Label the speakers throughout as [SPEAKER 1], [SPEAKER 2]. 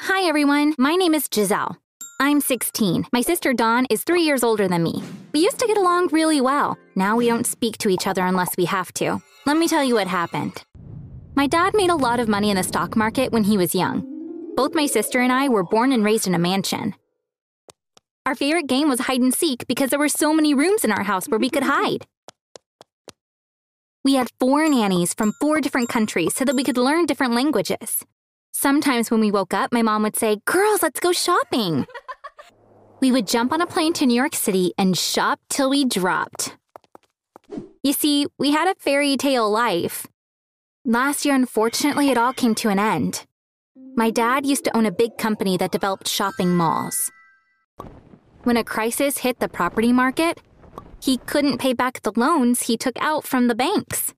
[SPEAKER 1] Hi, everyone. My name is Giselle. I'm 16. My sister Dawn is three years older than me. We used to get along really well. Now we don't speak to each other unless we have to. Let me tell you what happened. My dad made a lot of money in the stock market when he was young. Both my sister and I were born and raised in a mansion. Our favorite game was hide and seek because there were so many rooms in our house where we could hide. We had four nannies from four different countries so that we could learn different languages. Sometimes when we woke up, my mom would say, Girls, let's go shopping. we would jump on a plane to New York City and shop till we dropped. You see, we had a fairy tale life. Last year, unfortunately, it all came to an end. My dad used to own a big company that developed shopping malls. When a crisis hit the property market, he couldn't pay back the loans he took out from the banks.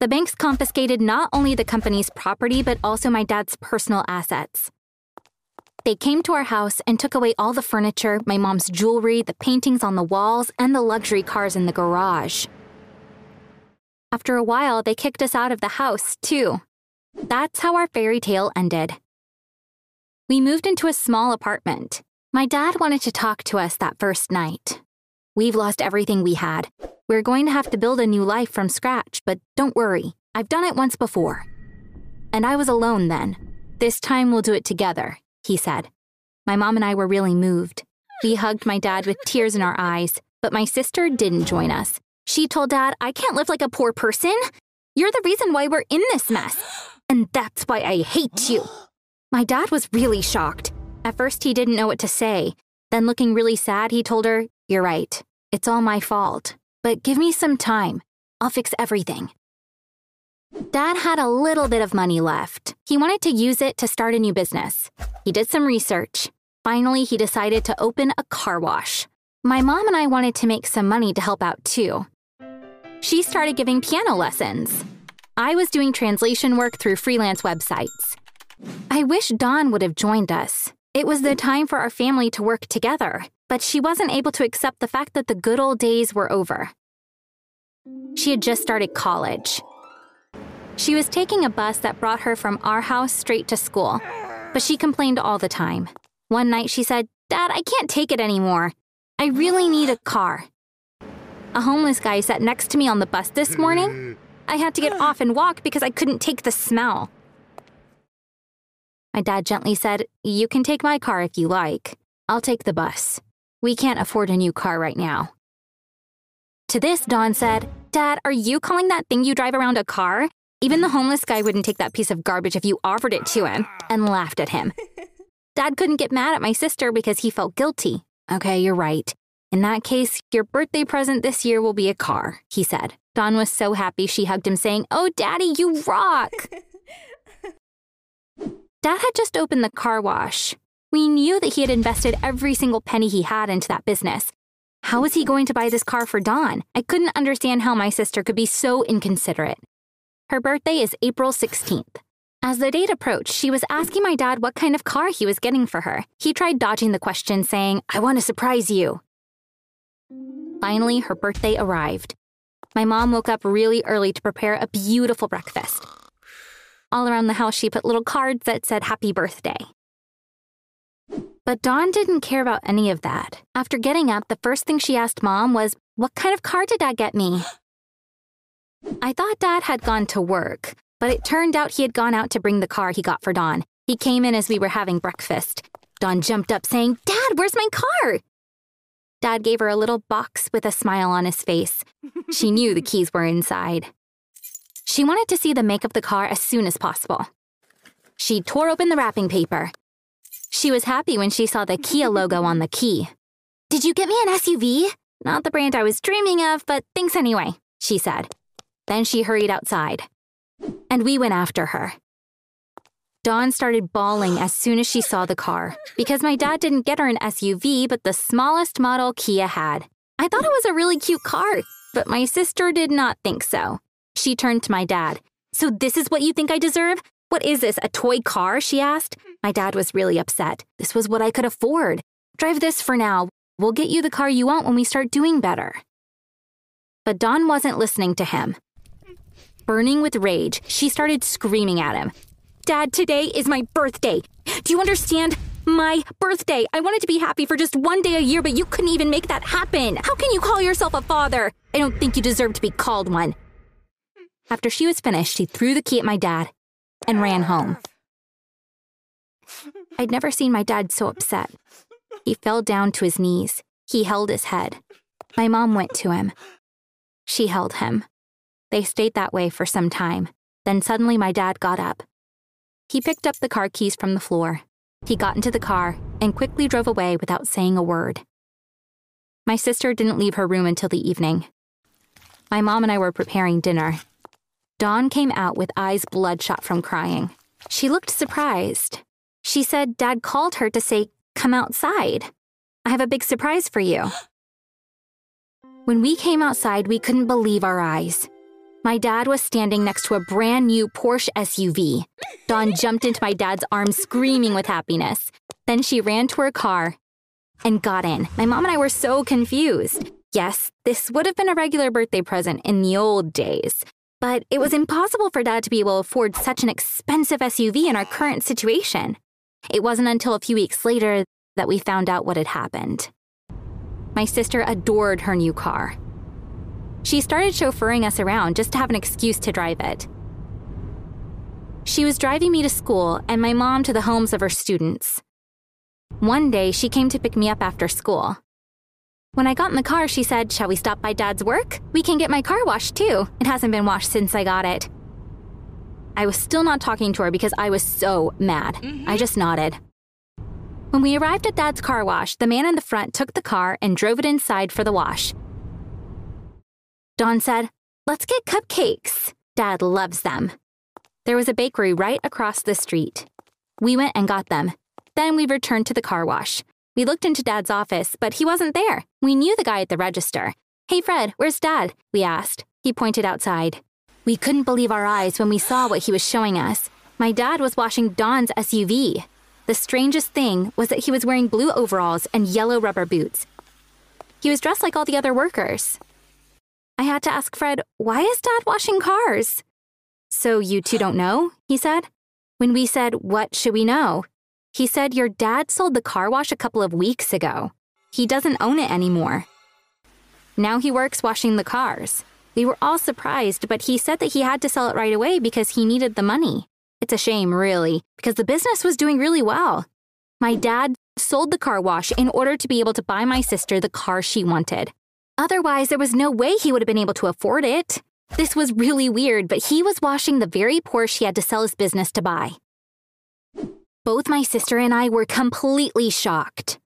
[SPEAKER 1] The banks confiscated not only the company's property, but also my dad's personal assets. They came to our house and took away all the furniture, my mom's jewelry, the paintings on the walls, and the luxury cars in the garage. After a while, they kicked us out of the house, too. That's how our fairy tale ended. We moved into a small apartment. My dad wanted to talk to us that first night. We've lost everything we had. We're going to have to build a new life from scratch, but don't worry, I've done it once before. And I was alone then. This time we'll do it together, he said. My mom and I were really moved. We hugged my dad with tears in our eyes, but my sister didn't join us. She told dad, I can't live like a poor person. You're the reason why we're in this mess. And that's why I hate you. My dad was really shocked. At first, he didn't know what to say. Then, looking really sad, he told her, You're right. It's all my fault but give me some time. I'll fix everything. Dad had a little bit of money left. He wanted to use it to start a new business. He did some research. Finally, he decided to open a car wash. My mom and I wanted to make some money to help out too. She started giving piano lessons. I was doing translation work through freelance websites. I wish Dawn would have joined us. It was the time for our family to work together, but she wasn't able to accept the fact that the good old days were over. She had just started college. She was taking a bus that brought her from our house straight to school, but she complained all the time. One night she said, Dad, I can't take it anymore. I really need a car. A homeless guy sat next to me on the bus this morning. I had to get off and walk because I couldn't take the smell. My dad gently said, You can take my car if you like. I'll take the bus. We can't afford a new car right now. To this, Dawn said, Dad, are you calling that thing you drive around a car? Even the homeless guy wouldn't take that piece of garbage if you offered it to him, and laughed at him. Dad couldn't get mad at my sister because he felt guilty. Okay, you're right. In that case, your birthday present this year will be a car, he said. Dawn was so happy she hugged him, saying, Oh, Daddy, you rock! Dad had just opened the car wash. We knew that he had invested every single penny he had into that business. How was he going to buy this car for Dawn? I couldn't understand how my sister could be so inconsiderate. Her birthday is April 16th. As the date approached, she was asking my dad what kind of car he was getting for her. He tried dodging the question, saying, I want to surprise you. Finally, her birthday arrived. My mom woke up really early to prepare a beautiful breakfast. All around the house, she put little cards that said happy birthday. But Dawn didn't care about any of that. After getting up, the first thing she asked Mom was, What kind of car did Dad get me? I thought Dad had gone to work, but it turned out he had gone out to bring the car he got for Dawn. He came in as we were having breakfast. Dawn jumped up saying, Dad, where's my car? Dad gave her a little box with a smile on his face. She knew the keys were inside. She wanted to see the make of the car as soon as possible. She tore open the wrapping paper. She was happy when she saw the Kia logo on the key. Did you get me an SUV? Not the brand I was dreaming of, but thanks anyway, she said. Then she hurried outside. And we went after her. Dawn started bawling as soon as she saw the car because my dad didn't get her an SUV, but the smallest model Kia had. I thought it was a really cute car, but my sister did not think so. She turned to my dad. So, this is what you think I deserve? What is this, a toy car? She asked. Mm-hmm. My dad was really upset. This was what I could afford. Drive this for now. We'll get you the car you want when we start doing better. But Dawn wasn't listening to him. Burning with rage, she started screaming at him. Dad, today is my birthday. Do you understand? My birthday. I wanted to be happy for just one day a year, but you couldn't even make that happen. How can you call yourself a father? I don't think you deserve to be called one. Mm. After she was finished, she threw the key at my dad and ran home. I'd never seen my dad so upset. He fell down to his knees. He held his head. My mom went to him. She held him. They stayed that way for some time. Then suddenly my dad got up. He picked up the car keys from the floor. He got into the car and quickly drove away without saying a word. My sister didn't leave her room until the evening. My mom and I were preparing dinner. Dawn came out with eyes bloodshot from crying. She looked surprised. She said Dad called her to say, Come outside. I have a big surprise for you. When we came outside, we couldn't believe our eyes. My dad was standing next to a brand new Porsche SUV. Dawn jumped into my dad's arms, screaming with happiness. Then she ran to her car and got in. My mom and I were so confused. Yes, this would have been a regular birthday present in the old days, but it was impossible for dad to be able to afford such an expensive SUV in our current situation. It wasn't until a few weeks later that we found out what had happened. My sister adored her new car. She started chauffeuring us around just to have an excuse to drive it. She was driving me to school and my mom to the homes of her students. One day, she came to pick me up after school. When I got in the car, she said, Shall we stop by Dad's work? We can get my car washed too. It hasn't been washed since I got it. I was still not talking to her because I was so mad. Mm-hmm. I just nodded. When we arrived at Dad's car wash, the man in the front took the car and drove it inside for the wash. Dawn said, Let's get cupcakes. Dad loves them. There was a bakery right across the street. We went and got them. Then we returned to the car wash. We looked into Dad's office, but he wasn't there. We knew the guy at the register. Hey, Fred, where's Dad? We asked. He pointed outside. We couldn't believe our eyes when we saw what he was showing us. My dad was washing Dawn's SUV. The strangest thing was that he was wearing blue overalls and yellow rubber boots. He was dressed like all the other workers. I had to ask Fred, why is Dad washing cars? So you two don't know? He said. When we said, what should we know? He said your dad sold the car wash a couple of weeks ago. He doesn't own it anymore. Now he works washing the cars. We were all surprised, but he said that he had to sell it right away because he needed the money. It's a shame, really, because the business was doing really well. My dad sold the car wash in order to be able to buy my sister the car she wanted. Otherwise, there was no way he would have been able to afford it. This was really weird, but he was washing the very Porsche he had to sell his business to buy. Both my sister and I were completely shocked.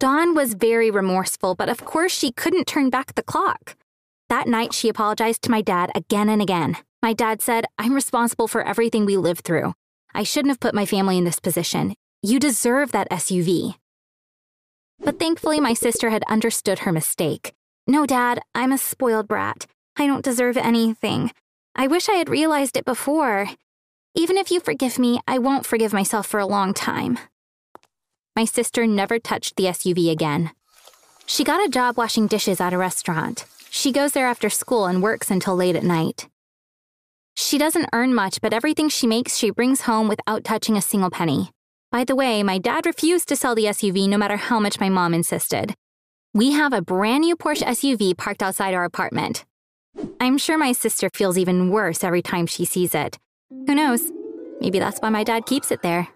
[SPEAKER 1] Dawn was very remorseful, but of course she couldn't turn back the clock. That night, she apologized to my dad again and again. My dad said, I'm responsible for everything we lived through. I shouldn't have put my family in this position. You deserve that SUV. But thankfully, my sister had understood her mistake. No, Dad, I'm a spoiled brat. I don't deserve anything. I wish I had realized it before. Even if you forgive me, I won't forgive myself for a long time. My sister never touched the SUV again. She got a job washing dishes at a restaurant. She goes there after school and works until late at night. She doesn't earn much, but everything she makes, she brings home without touching a single penny. By the way, my dad refused to sell the SUV no matter how much my mom insisted. We have a brand new Porsche SUV parked outside our apartment. I'm sure my sister feels even worse every time she sees it. Who knows? Maybe that's why my dad keeps it there.